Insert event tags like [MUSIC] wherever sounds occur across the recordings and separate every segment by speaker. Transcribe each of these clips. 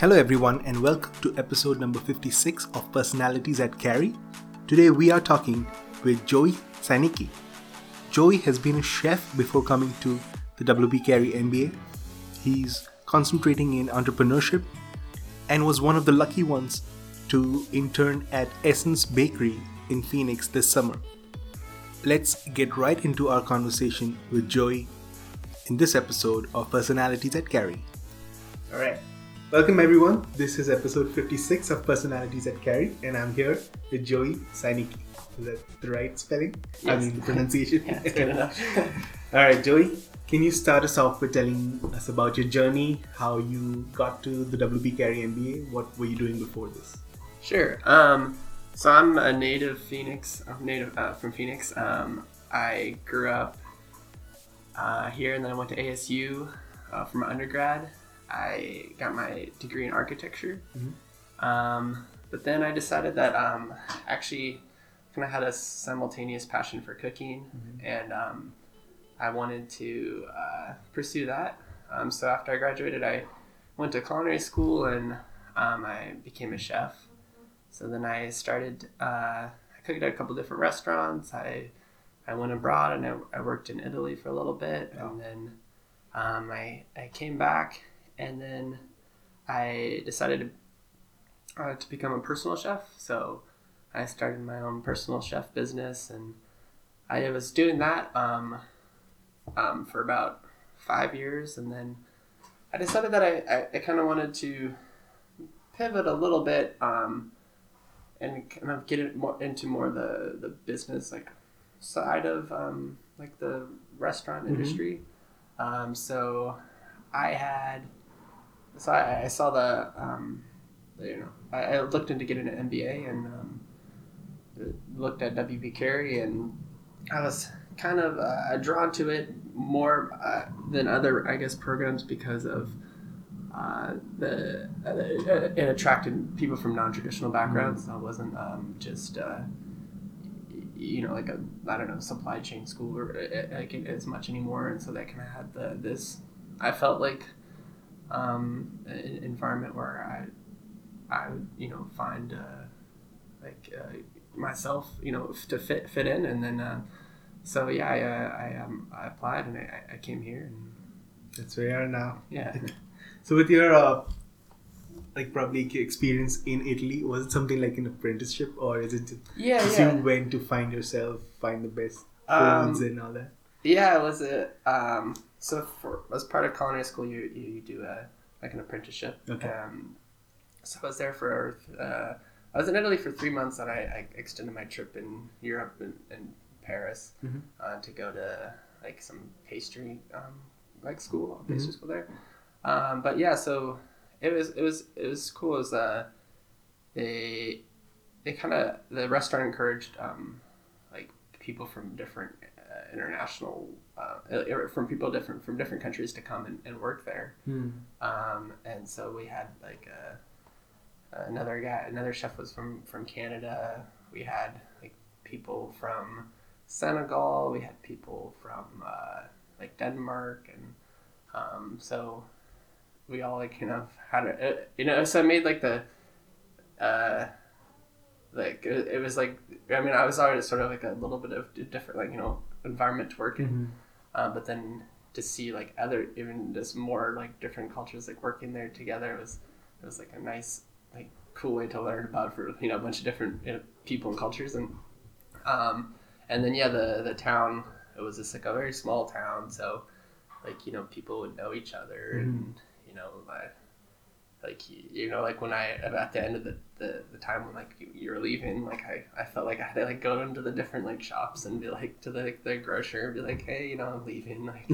Speaker 1: Hello, everyone, and welcome to episode number 56 of Personalities at Carey. Today, we are talking with Joey Saniki. Joey has been a chef before coming to the WP Carey MBA. He's concentrating in entrepreneurship and was one of the lucky ones to intern at Essence Bakery in Phoenix this summer. Let's get right into our conversation with Joey in this episode of Personalities at Carey. All right. Welcome everyone. This is episode 56 of Personalities at Carey, and I'm here with Joey Saniki. Is that the right spelling? I mean the pronunciation. [LAUGHS]
Speaker 2: Yeah, good enough. [LAUGHS]
Speaker 1: All right, Joey. Can you start us off with telling us about your journey, how you got to the WP Carey MBA, what were you doing before this?
Speaker 2: sure. Um, so I'm a native Phoenix. I'm native uh, from Phoenix. Um, I grew up uh, here, and then I went to ASU uh, for my undergrad. I got my degree in architecture. Um, but then I decided that um, actually, kind of had a simultaneous passion for cooking, and um, I wanted to uh, pursue that. Um, so after I graduated, I went to culinary school and um, I became a chef. So then I started. Uh, I cooked at a couple different restaurants. I I went abroad and I, I worked in Italy for a little bit, and then um, I I came back and then I decided to, uh, to become a personal chef. So I started my own personal chef business, and I was doing that um, um, for about five years, and then I decided that I, I, I kind of wanted to pivot a little bit um, and kind of get it more into more the the business like side of um, like the restaurant
Speaker 1: Mhm.
Speaker 2: industry. Um, so I had so I, I saw the um, you know I, I looked into getting an MBA and um, looked at WP Carey and I was kind of uh, drawn to it more uh, than other I guess programs because of uh, the uh, it attracted people from non-traditional backgrounds. So I wasn't um, just uh, you know like a I don't know supply chain school or uh, like as much anymore, and so that kind of had the this I felt like um, environment where I I would you know find uh, like uh, myself you know to fit fit in, and then uh, so yeah I uh, I, um, I applied and I, I came here and
Speaker 1: That's where you are now.
Speaker 2: yeah. [LAUGHS]
Speaker 1: So, with your uh, like probably experience in Italy, was it something like an apprenticeship, or is it
Speaker 2: Yeah,
Speaker 1: just
Speaker 2: yeah.
Speaker 1: you went to find yourself, find the best
Speaker 2: Um,
Speaker 1: foods and all that?
Speaker 2: Yeah, it was a um, so for as part of culinary school, you you, do a like an apprenticeship.
Speaker 1: Okay.
Speaker 2: Um, so I was there for uh, I was in Italy for three months, and I, I extended my trip in Europe and, and Paris
Speaker 1: Mhm.
Speaker 2: uh, to go to like some pastry um, like school, pastry school there. Um, but yeah, so it was it was it was cool. As uh, they they kind of the restaurant encouraged um, like people from different international uh, uh, from people different from different countries to come and, and work there.
Speaker 1: Hmm.
Speaker 2: um, and so we had like uh another guy another chef was from from canada. We had like people from senegal. We had people from uh, like denmark. And um, so we all like kind of had a, uh, you know so i made like the uh, like it, it was like i mean i was already sort of like a little bit of different like you know environment to work in.
Speaker 1: Mhm.
Speaker 2: uh, but then to see like other even just more like different cultures like working there together was it was like a nice like cool way to learn about for you know a bunch of different you know, people and cultures. And um and then yeah the the town it was just like a very small town. So like you know people would know each other and you know like like you, know like when I at the end of the, the, the time when like you, you were leaving like I, I felt like I had to like go into the different like shops and be like to the like, the grocer and be like hey you know I'm leaving like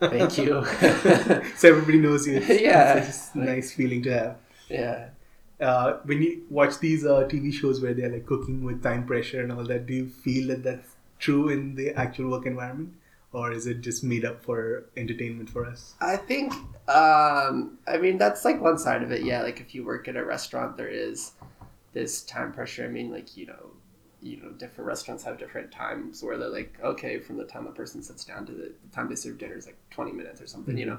Speaker 2: thank you [LAUGHS]
Speaker 1: so everybody knows you. It's, [LAUGHS]
Speaker 2: Yeah.
Speaker 1: it's just a nice feeling to have.
Speaker 2: yeah
Speaker 1: Uh, when you watch these uh, TV shows where they're like cooking with time pressure and all that, do you feel that that's true in the actual work environment, or is it just made up for entertainment for us?
Speaker 2: I think um I mean that's like one side of it yeah like if you work at a restaurant there is this time pressure I mean like you know you know different restaurants have different times where they're like okay from the time a person sits down to the, time they serve dinner is like 20 minutes or something you know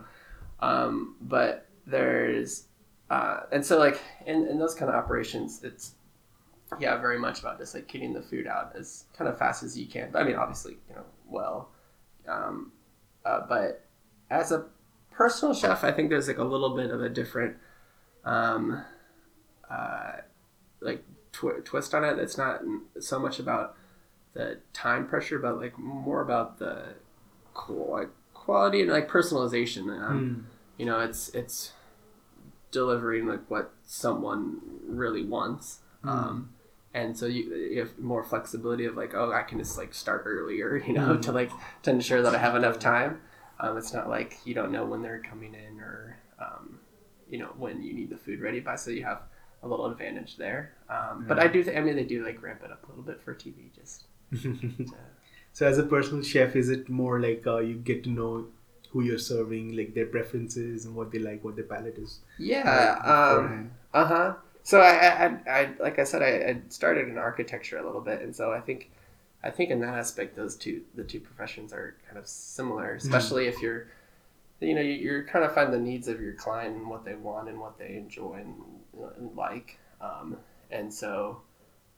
Speaker 2: um, but there's uh, and so like in, in those kind of operations, it's yeah very much about just like getting the food out as kind of fast as you can. But I mean, obviously, you know, well, um, uh, but as a personal chef, I think there's like a little bit of a different, um, uh, like tw- twist on it. It's not so much about the time pressure, but like more about the qual- quality and like personalization. Um, mm. You know, it's it's delivering like what someone really wants. Mm. Um, and so you, you, have more flexibility of like, oh, I can just like start earlier, [LAUGHS] you know, mm. to like to ensure that I have enough time. Um, it's not like you don't know when they're coming in or um, you know when you need the food ready by, so you have a little advantage there. Um, but I do, th- I mean, they do like ramp it up a little bit for TV, just. [LAUGHS]
Speaker 1: to... so, as a personal chef, is it more like uh, you get to know who you're serving, like their preferences and what they like, what their palate is?
Speaker 2: Yeah. Um, uh huh. So I, I, I, like I said, I, I started in architecture a little bit, and so I think, I think in that aspect, those two, the two professions are kind of similar, hmm. especially mm. if you're, you know, you're kind of find the needs of your client and what they want and what they enjoy and, and like, um, and so,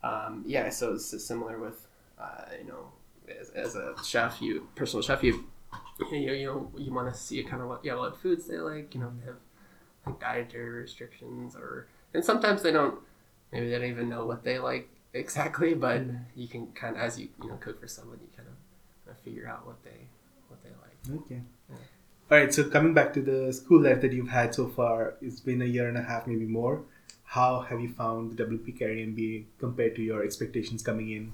Speaker 2: um, yeah, so it's similar with, uh, you know, as, as a chef, you personal chef, you, you know, you know, you want to see kind of what, yeah, what foods they like, you know, they have like dietary restrictions or and sometimes they don't maybe they don't even know what they like exactly but you can kind of as you you know cook for someone you kind of, kind of figure out what they what they like
Speaker 1: okay yeah. all right so coming back to the school life that you've had so far it's been a year and a half maybe more how have you found the WP Carey MBA compared to your expectations coming in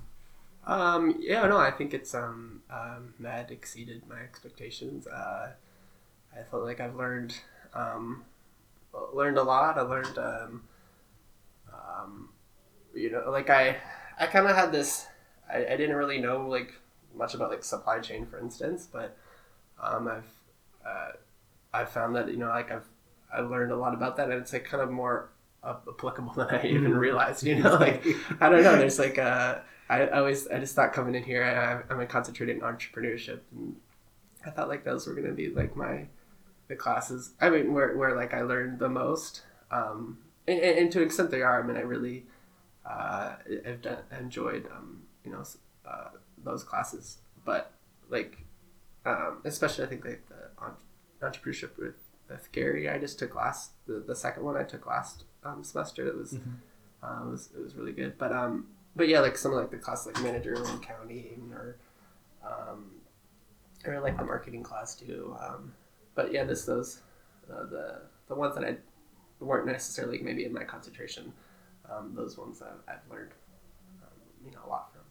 Speaker 2: um, yeah, no, I think it's um, um, met exceeded my expectations. Uh, I felt like I've learned um, learned a lot. I learned um, you know, like I, I kind of had this. I, I didn't really know like much about like supply chain, for instance, but um, I've uh, I've found that you know like I've I learned a lot about that, and it's like kind of more applicable [LAUGHS] than I even mm-hmm. realized. You know, like I don't know. There's like a I always I just thought coming in here I, I'm concentrated in entrepreneurship, and I thought like those were gonna be like my the classes. I mean, where where like I learned the most. Um, and, and, to an extent they are. I mean, I really uh, have done, enjoyed um, you know uh, those classes, but like um, especially I think like the entrepreneurship with with Gary. I just took last the, the second one I took last um, semester. It was, mm-hmm. uh, it was it was really good. But um but yeah, like some of like the classes like manager and accounting or um or like the marketing class too. Um, but yeah, this those uh, the the ones that I weren't necessarily maybe in my concentration. Um, those ones I've, I've learned, um, you know, a lot from.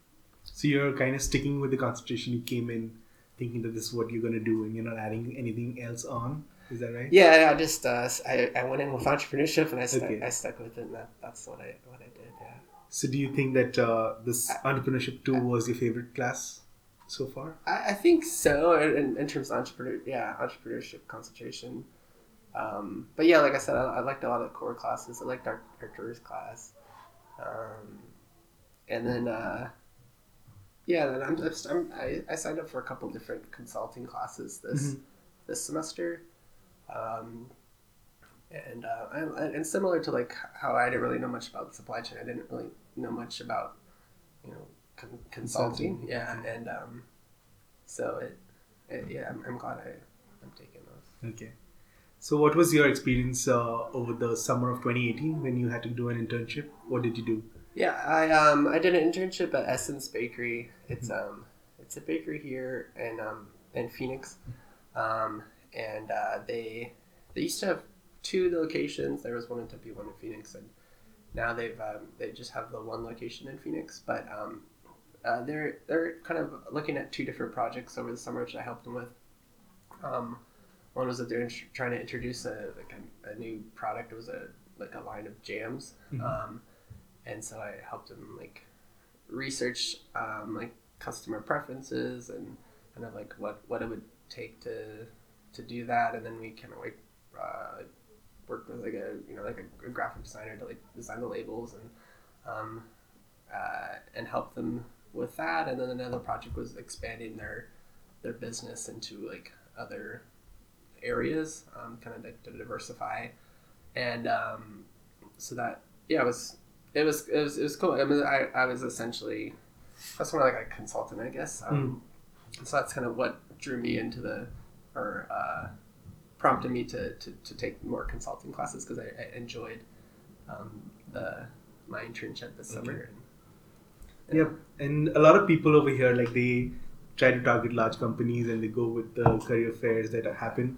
Speaker 1: So you're kind of sticking with the concentration you came in, thinking that this is what you're going to do, and you're not adding anything else on. Is that right?
Speaker 2: Yeah, I just uh, I, I went in with entrepreneurship and I stuck okay. I stuck with it, and that, that's what I what I did. Yeah.
Speaker 1: So do you think that uh, this entrepreneurship two was your favorite class so far?
Speaker 2: I, I think so. In, in terms of entrepreneur, yeah, entrepreneurship concentration. Um, but yeah, like I said, I, I, liked a lot of core classes. I liked our, our tourist class. Um, and then, uh, yeah, then I'm just, I'm, I, I signed up for a couple different consulting classes this, mm-hmm. this semester. Um, and, uh, and similar to like how I didn't really know much about the supply chain, I didn't really know much about, you know, con- consulting. consulting. Yeah. And, um, so it, it yeah, I'm, I'm glad I, I'm taking those.
Speaker 1: Okay. So, what was your experience uh, over the summer of 2018 when you had to do an internship? What did you do?
Speaker 2: Yeah, I um I did an internship at Essence Bakery. It's mm-hmm. um it's a bakery here in um in Phoenix, um and uh, they they used to have two locations. There was one in Tempe, one in Phoenix, and now they've um, they just have the one location in Phoenix. But um, uh, they're they're kind of looking at two different projects over the summer, which I helped them with. Um, one was that they're trying to introduce a like a, a, new product. It was a like a line of jams, mm-hmm. um, and so I helped them like research um, like customer preferences and kind of like what what it would take to to do that, and then we kind of like uh, worked with like a you know like a, a, graphic designer to like design the labels and um, uh, and help them with that, and then another project was expanding their their business into like other areas, um, kind of to, to, diversify and um, so that yeah, it was it was it was it was cool. I mean, I, I was essentially that's more like a consultant, I guess. Um, So that's kind of what drew me into the or uh, prompted me to, to, to take more consulting classes because I, I enjoyed um, the my internship this summer. And,
Speaker 1: Yep. And a lot of people over here, like they try to target large companies and they go with the career fairs that happen.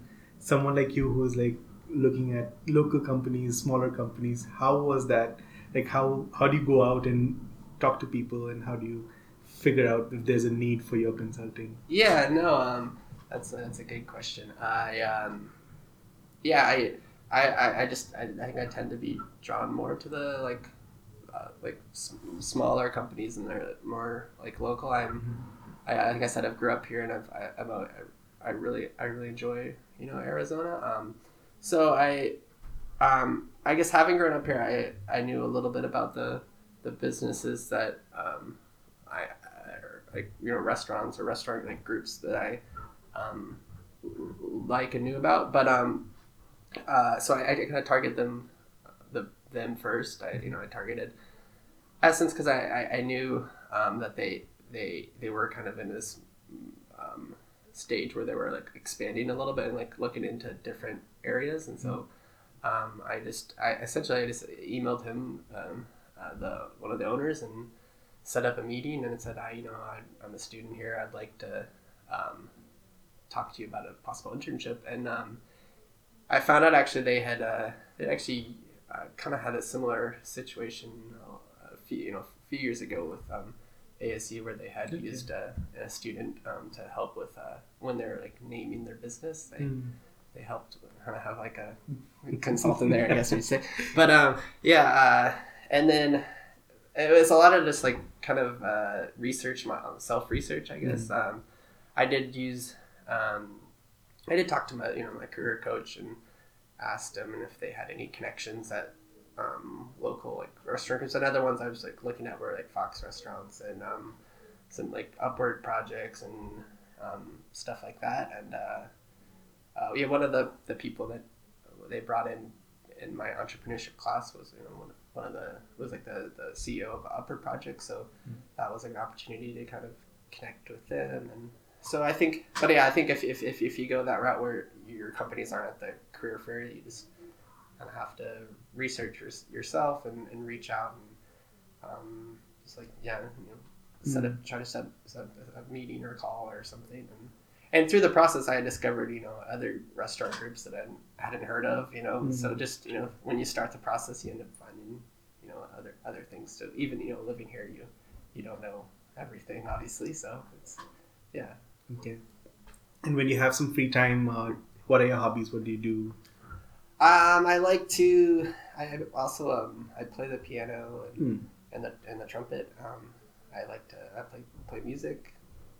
Speaker 1: Someone like you who's like looking at local companies, smaller companies, how was that? Like how how do you go out and talk to people and how do you figure out if there's a need for your consulting?
Speaker 2: Yeah, no, um, that's that's a good question. I um, yeah, I I, I, just I, I think I tend to be drawn more to the like uh, like s- smaller companies and they're more like local. I'm I, I think I said I've grew up here and I've I, I'm a, I really I really enjoy you know Arizona. Um, so I um, I guess having grown up here, I I knew a little bit about the the businesses that um, I, like you know restaurants or restaurant like groups that I um, like and knew about. But um, uh, so I, I kind of target them the them first. I you know I targeted Essence because I, I I knew um, that they they they were kind of in this stage where they were like expanding a little bit and like looking into different areas, and so. Um, I just, I essentially, I just emailed him, um, uh, the one of the owners, and set up a meeting and it said, I, you know, I, I'm a student here. I'd like to um, talk to you about a possible internship. And um, I found out actually they had, uh, they actually uh, kind of had a similar situation uh, a few, you know, a few years ago with um, ASU where they had
Speaker 1: Okay.
Speaker 2: used a, a student um, to help with uh, when they're like naming their business. They, they helped kind of [LAUGHS] have like a [LAUGHS] consultant there, I guess you'd say. But um, yeah, uh, and then it was a lot of just like kind of uh, research, my self research, I guess. Um, I did use, um, I did talk to my you know my career coach and asked them if they had any connections at um, local like restaurants. And other ones I was like looking at were like Fox restaurants and um, some like Upward projects and um, stuff like that. And uh, uh, yeah, one of the, the people that they brought in in my entrepreneurship class was you know one of, one of the was like the, the CEO of Upward Project, so that was like an opportunity to kind of connect with them, and so I think, but yeah, I think if if, if, if you go that route where your companies aren't at the career fair, you just kind of have to research your, yourself and, and reach out and um, just like yeah, you know, set up try to set, set up a meeting or call or something and and through the process i discovered you know other restaurant groups that i hadn't heard of you know so just you know when you start the process you end up finding you know other other things so even you know living here you you don't know everything obviously so it's yeah
Speaker 1: Okay. And when you have some free time, uh, what are your hobbies? What do you do?
Speaker 2: Um i like to i also um i play the piano and,
Speaker 1: Hmm.
Speaker 2: and the and the trumpet um i like to i play play music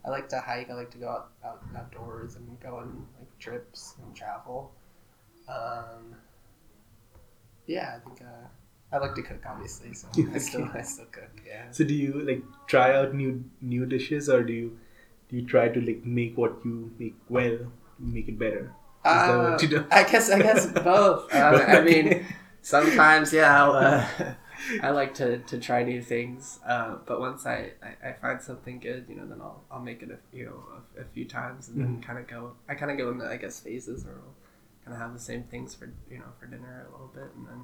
Speaker 2: i like to hike i like to go out, out outdoors and go on like trips and travel um yeah i think uh I like to cook, obviously. So I still, I still cook. Yeah.
Speaker 1: So do you like try out new new dishes, or do you do you try to like make what you make well, make it better? Is that
Speaker 2: Uh,
Speaker 1: what you do?
Speaker 2: I guess I guess [LAUGHS] both. Uh, I mean, sometimes yeah, I'll, uh, I like to, to try new things. Uh, but once I, I, I find something good, you know, then I'll, I'll make it a you know a, a few times and then kind of go. I kind of go into I guess phases where I'll kind of have the same things for you know for dinner a little bit and then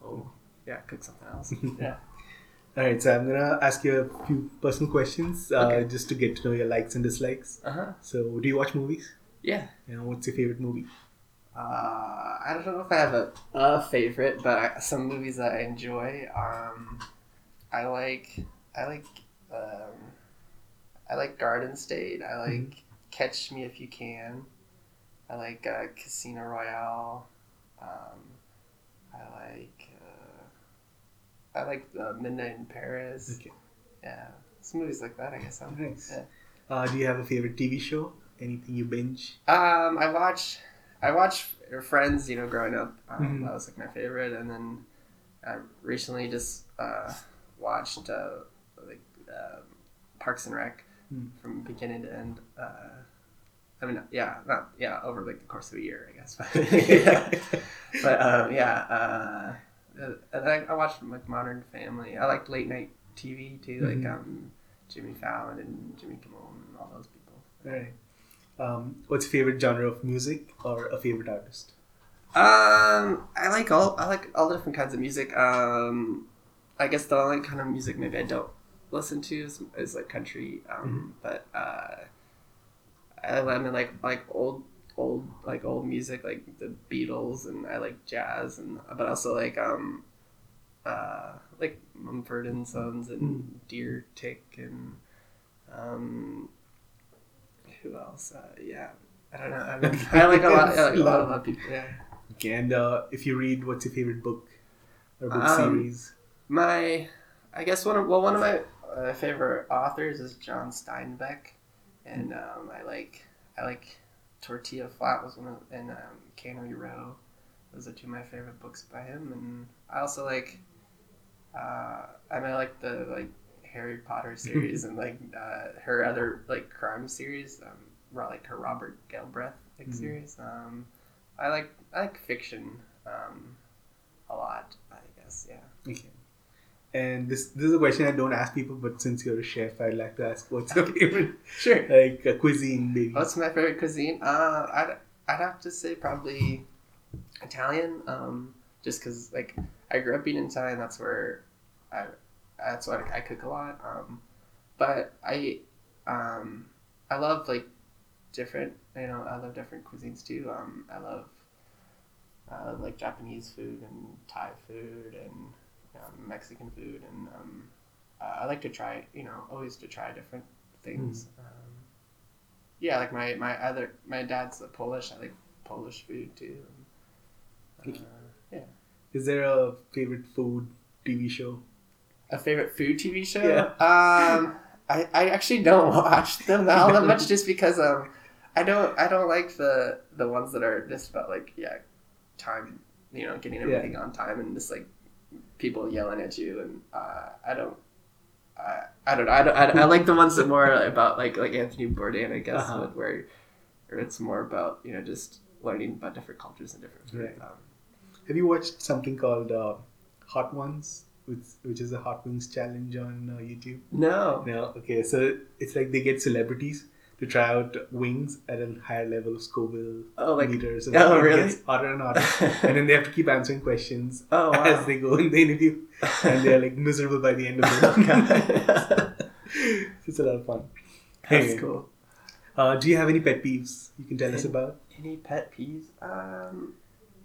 Speaker 2: we'll yeah cook something else. [LAUGHS] yeah. [LAUGHS]
Speaker 1: All right, so I'm gonna ask you a few personal questions, uh,
Speaker 2: Okay.
Speaker 1: just to get to know your likes and dislikes.
Speaker 2: Uh huh.
Speaker 1: So, do you watch movies?
Speaker 2: Yeah.
Speaker 1: You know, what's your favorite movie?
Speaker 2: Uh, I don't know if I have a, a favorite, but I, some movies that I enjoy. Um, I like I like um, I like Garden State. I like Catch Me If You Can. I like uh, Casino Royale. Um, I like uh, I like uh, Midnight in Paris.
Speaker 1: Okay.
Speaker 2: Yeah, some movies like that. I guess. I'm,
Speaker 1: Nice.
Speaker 2: Yeah.
Speaker 1: Uh, do you have a favorite TV show? Anything you binge?
Speaker 2: Um, I watch, I watch Friends. You know, growing up, um,
Speaker 1: Mhm.
Speaker 2: that was like my favorite, and then I recently just uh, watched uh, like uh, Parks and Rec
Speaker 1: Mm.
Speaker 2: from beginning to end. Uh, I mean, yeah, not yeah, over like the course of a year, I guess. [LAUGHS] But yeah, [LAUGHS] but um, yeah, uh, and I, I watched like Modern Family. I liked late night TV too, like
Speaker 1: Mhm.
Speaker 2: um, Jimmy Fallon and Jimmy Kimmel and all those people.
Speaker 1: Right. Um, what's your favorite genre of music or a favorite artist?
Speaker 2: Um, I like all I like all the different kinds of music. Um, I guess the only kind of music maybe I don't listen to is, is like country. Um, but uh, I, I mean like like old old like old music like the Beatles and I like jazz and but also like um uh like Mumford and Sons and Deer Tick and um who else? Uh, yeah. I don't know. I, mean, [LAUGHS] I like a lot. I like a lot of other people. Yeah.
Speaker 1: Okay, and uh, if you read, what's your favorite book or book
Speaker 2: Um,
Speaker 1: series?
Speaker 2: My, I guess one of well one of my uh, favorite authors is John Steinbeck, and um, I like I like Tortilla Flat was one of and um, Cannery Row. Those are two of my favorite books by him, and I also like. Uh, I mean, I like the like Harry Potter series and like uh, her other like crime series, um, like her Robert Galbraith like
Speaker 1: Mhm.
Speaker 2: series. Um, I like I like fiction um, a lot. I guess yeah.
Speaker 1: Okay. And this this is a question I don't ask people, but since you're a chef, I'd like to ask what's your [LAUGHS] favorite
Speaker 2: Sure.
Speaker 1: like uh, cuisine, maybe.
Speaker 2: What's my favorite cuisine? Uh, I'd, I'd have to say probably Italian. Um, just because like I grew up eating Italian, that's where I that's what I, cook a lot. Um, but I um, I love like different. You know, I love different cuisines too. Um, I love uh, like Japanese food and Thai food and um, Mexican food and um, uh, I like to try. You know, always to try different things. Um, yeah, like my my other my dad's a Polish. I like Polish food too. Uh,
Speaker 1: Okay. Is there a favorite food TV show?
Speaker 2: A favorite food TV show?
Speaker 1: Yeah.
Speaker 2: Um, I, I actually don't [LAUGHS] watch them all that [LAUGHS] much just because um, I don't I don't like the the ones that are just about like yeah, time you know getting everything on time and just like people yelling at you and uh, I don't. I, I don't know. I, don't, I, I like the ones that more [LAUGHS] about like like Anthony Bourdain, I guess,
Speaker 1: Uh-huh.
Speaker 2: where, where it's more about you know just learning about different cultures and different.
Speaker 1: Right.
Speaker 2: Um,
Speaker 1: Have you watched something called uh, Hot Ones, which which is a hot wings challenge on uh, YouTube?
Speaker 2: no.
Speaker 1: No, okay. So it's like they get celebrities to try out wings at a higher level of Scoville
Speaker 2: Oh, like
Speaker 1: meters. And
Speaker 2: oh,
Speaker 1: it
Speaker 2: really?
Speaker 1: gets hotter and hotter. [LAUGHS] and then they have to keep answering questions
Speaker 2: oh wow.
Speaker 1: as they go in the interview, and they're like miserable by the end of it. [LAUGHS] [LAUGHS] It's a lot of fun.
Speaker 2: That's
Speaker 1: Hey.
Speaker 2: cool.
Speaker 1: Uh, do you have any pet peeves you can tell us about?
Speaker 2: Any pet peeves? Um,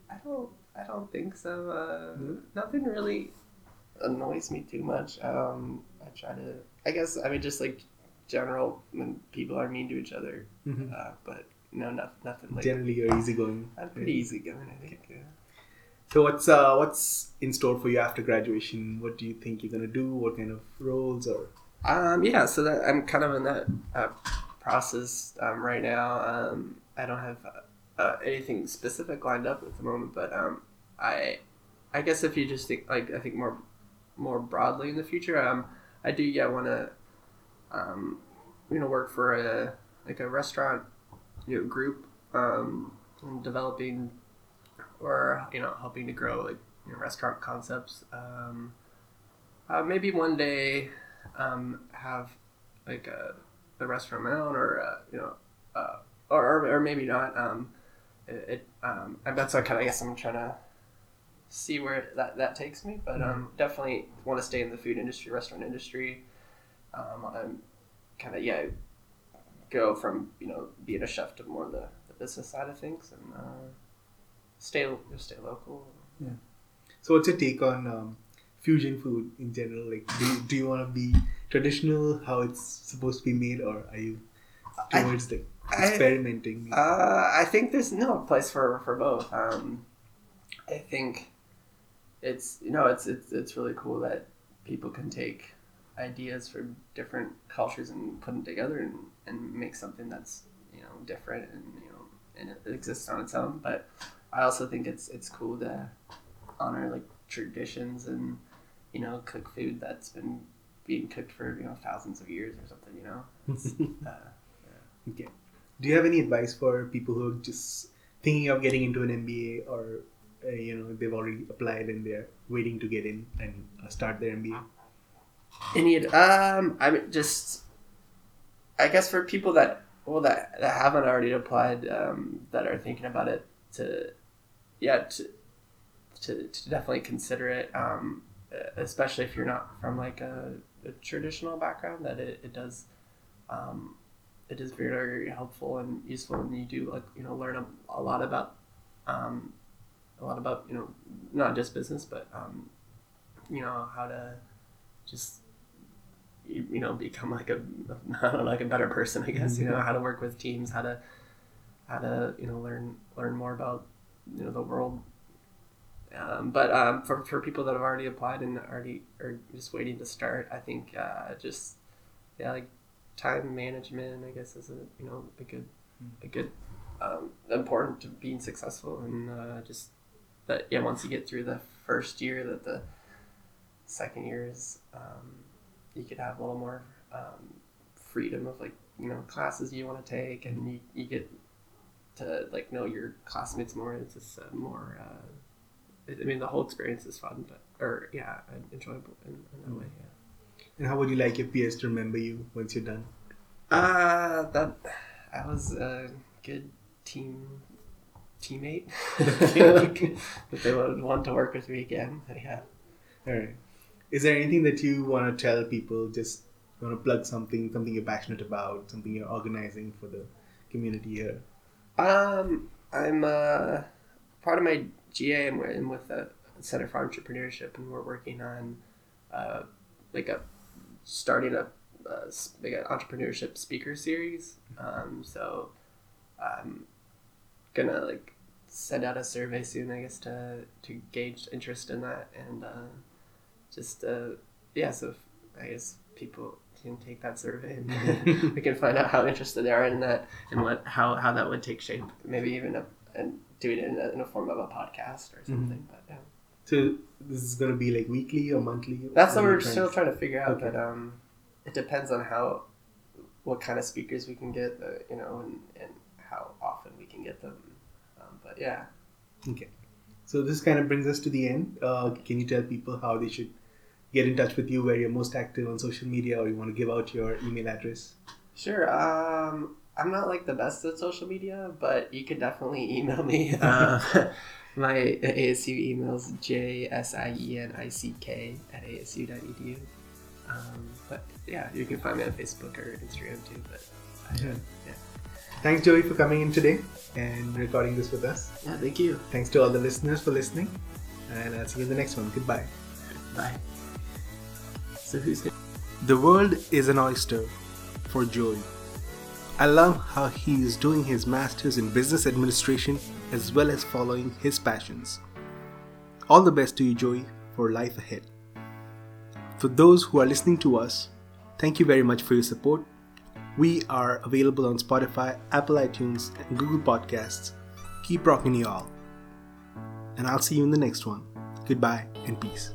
Speaker 2: I don't. I don't think so. Uh,
Speaker 1: No?
Speaker 2: Nothing really annoys me too much. Um, I try to. I guess. I mean, just like general when people are mean to each other.
Speaker 1: Mhm.
Speaker 2: Uh, but no, not, nothing like.
Speaker 1: Generally, you're easygoing.
Speaker 2: I'm pretty easygoing. I think. Yeah.
Speaker 1: So what's uh, what's in store for you after graduation? What do you think you're gonna do? What kind of roles or?
Speaker 2: Um, yeah, so that I'm kind of in that uh, process um, right now. Um, I don't have uh, uh, anything specific lined up at the moment, but um, I, I guess if you just think like I think more, more broadly in the future, um, I do yeah want to, um, you know, work for a like a restaurant, you know, group, um, and developing, or you know, helping to grow like you know, restaurant concepts. Um, uh, maybe one day um, have like a, a restaurant my own, or uh, you know, uh, or, or or maybe not. Um, it, it um, that's what kind of I guess I'm trying to see where that, that takes me. But um, definitely want to stay in the food industry, restaurant industry. Um, I'm kind of yeah, go from you know being a chef to more the, the business side of things, and uh, stay stay local. Yeah.
Speaker 1: So what's your take on um, fusion food in general? Like, do you, do you want to be traditional, how it's supposed to be made, or are you
Speaker 2: I-
Speaker 1: towards like
Speaker 2: I-
Speaker 1: experimenting?
Speaker 2: Uh, I think there's no place for for both. Um, I think it's you know it's it's it's really cool that people can take ideas from different cultures and put them together and, and make something that's you know different and you know and it exists on its own. But I also think it's it's cool to honor like traditions and you know cook food that's been being cooked for you know thousands of years or something. You know, It's, [LAUGHS] uh,
Speaker 1: okay. Do you have any advice for people who are just thinking of getting into an MBA or uh, you know they've already applied and they're waiting to get in and uh, start their MBA?
Speaker 2: Any um, I mean, just I guess for people that well that, that haven't already applied, um, that are thinking about it to yeah to to, to definitely consider it. Um, especially if you're not from like a, a traditional background, that it, it does um, it is very, very helpful and useful, and you do like you know learn a, a lot about um, a lot about you know not just business, but um, you know how to just you, you know become like a [LAUGHS] know, like a better person, I guess. You know how to work with teams, how to how to you know learn learn more about you know the world. Um, but um, for, for people that have already applied and already are just waiting to start, I think uh, just yeah like time management I guess is a you know a good a good um, important to being successful and uh, just that yeah once you get through the first year that the second year is um, you could have a little more um, freedom of like you know classes you want to take and you, you get to like know your classmates more it's just uh, more uh, I mean the whole experience is fun but or yeah enjoyable in, in that way yeah
Speaker 1: And how would you like your peers to remember you once you're done?
Speaker 2: Uh, that I was a good team teammate. [LAUGHS] that they would want to work with me again. Yeah.
Speaker 1: All right. Is there anything that you want to tell people? Just want to plug something, something you're passionate about, something you're organizing for the community here.
Speaker 2: Um, I'm uh, part of my GA. I'm, I'm with the Center for Entrepreneurship, and we're working on uh, like a starting a, a like an entrepreneurship speaker series. Um, so I'm gonna like send out a survey soon, I guess, to to gauge interest in that, and uh, just uh, yeah. So if, I guess people can take that survey and [LAUGHS] we can find out how interested they are in that and what how, how that would take shape. Maybe even a, and do it in a, in a form of a podcast or something. But yeah.
Speaker 1: So this is gonna be like weekly or monthly.
Speaker 2: That's what we're
Speaker 1: trying
Speaker 2: still
Speaker 1: to-
Speaker 2: trying to figure out.
Speaker 1: Okay.
Speaker 2: But um, it depends on how, what kind of speakers we can get, uh, you know, and, and how often we can get them. Yeah,
Speaker 1: Okay. So this kind of brings us to the end. Uh, can you tell people how they should get in touch with you, where you're most active on social media, or you want to give out your email address?
Speaker 2: sure. Um, I'm not like the best at social media, but you can definitely email me. [LAUGHS] Uh, [LAUGHS] my ASU email is jsienick at asu.edu. Um, but yeah, you can find me on Facebook or Instagram too. But I,
Speaker 1: Yeah.
Speaker 2: yeah.
Speaker 1: Thanks, Joey, for coming in today and recording this with us.
Speaker 2: yeah, thank you.
Speaker 1: Thanks to all the listeners for listening, and I'll see you in the next one. Goodbye.
Speaker 2: Bye. So who's gonna?
Speaker 1: The world is an oyster for Joey. I love how he is doing his master's in business administration as well as following his passions. All the best to you, Joey, for life ahead. For those who are listening to us, thank you very much for your support. We are available on Spotify, Apple iTunes, and Google Podcasts. Keep rocking, y'all. And I'll see you in the next one. Goodbye and peace.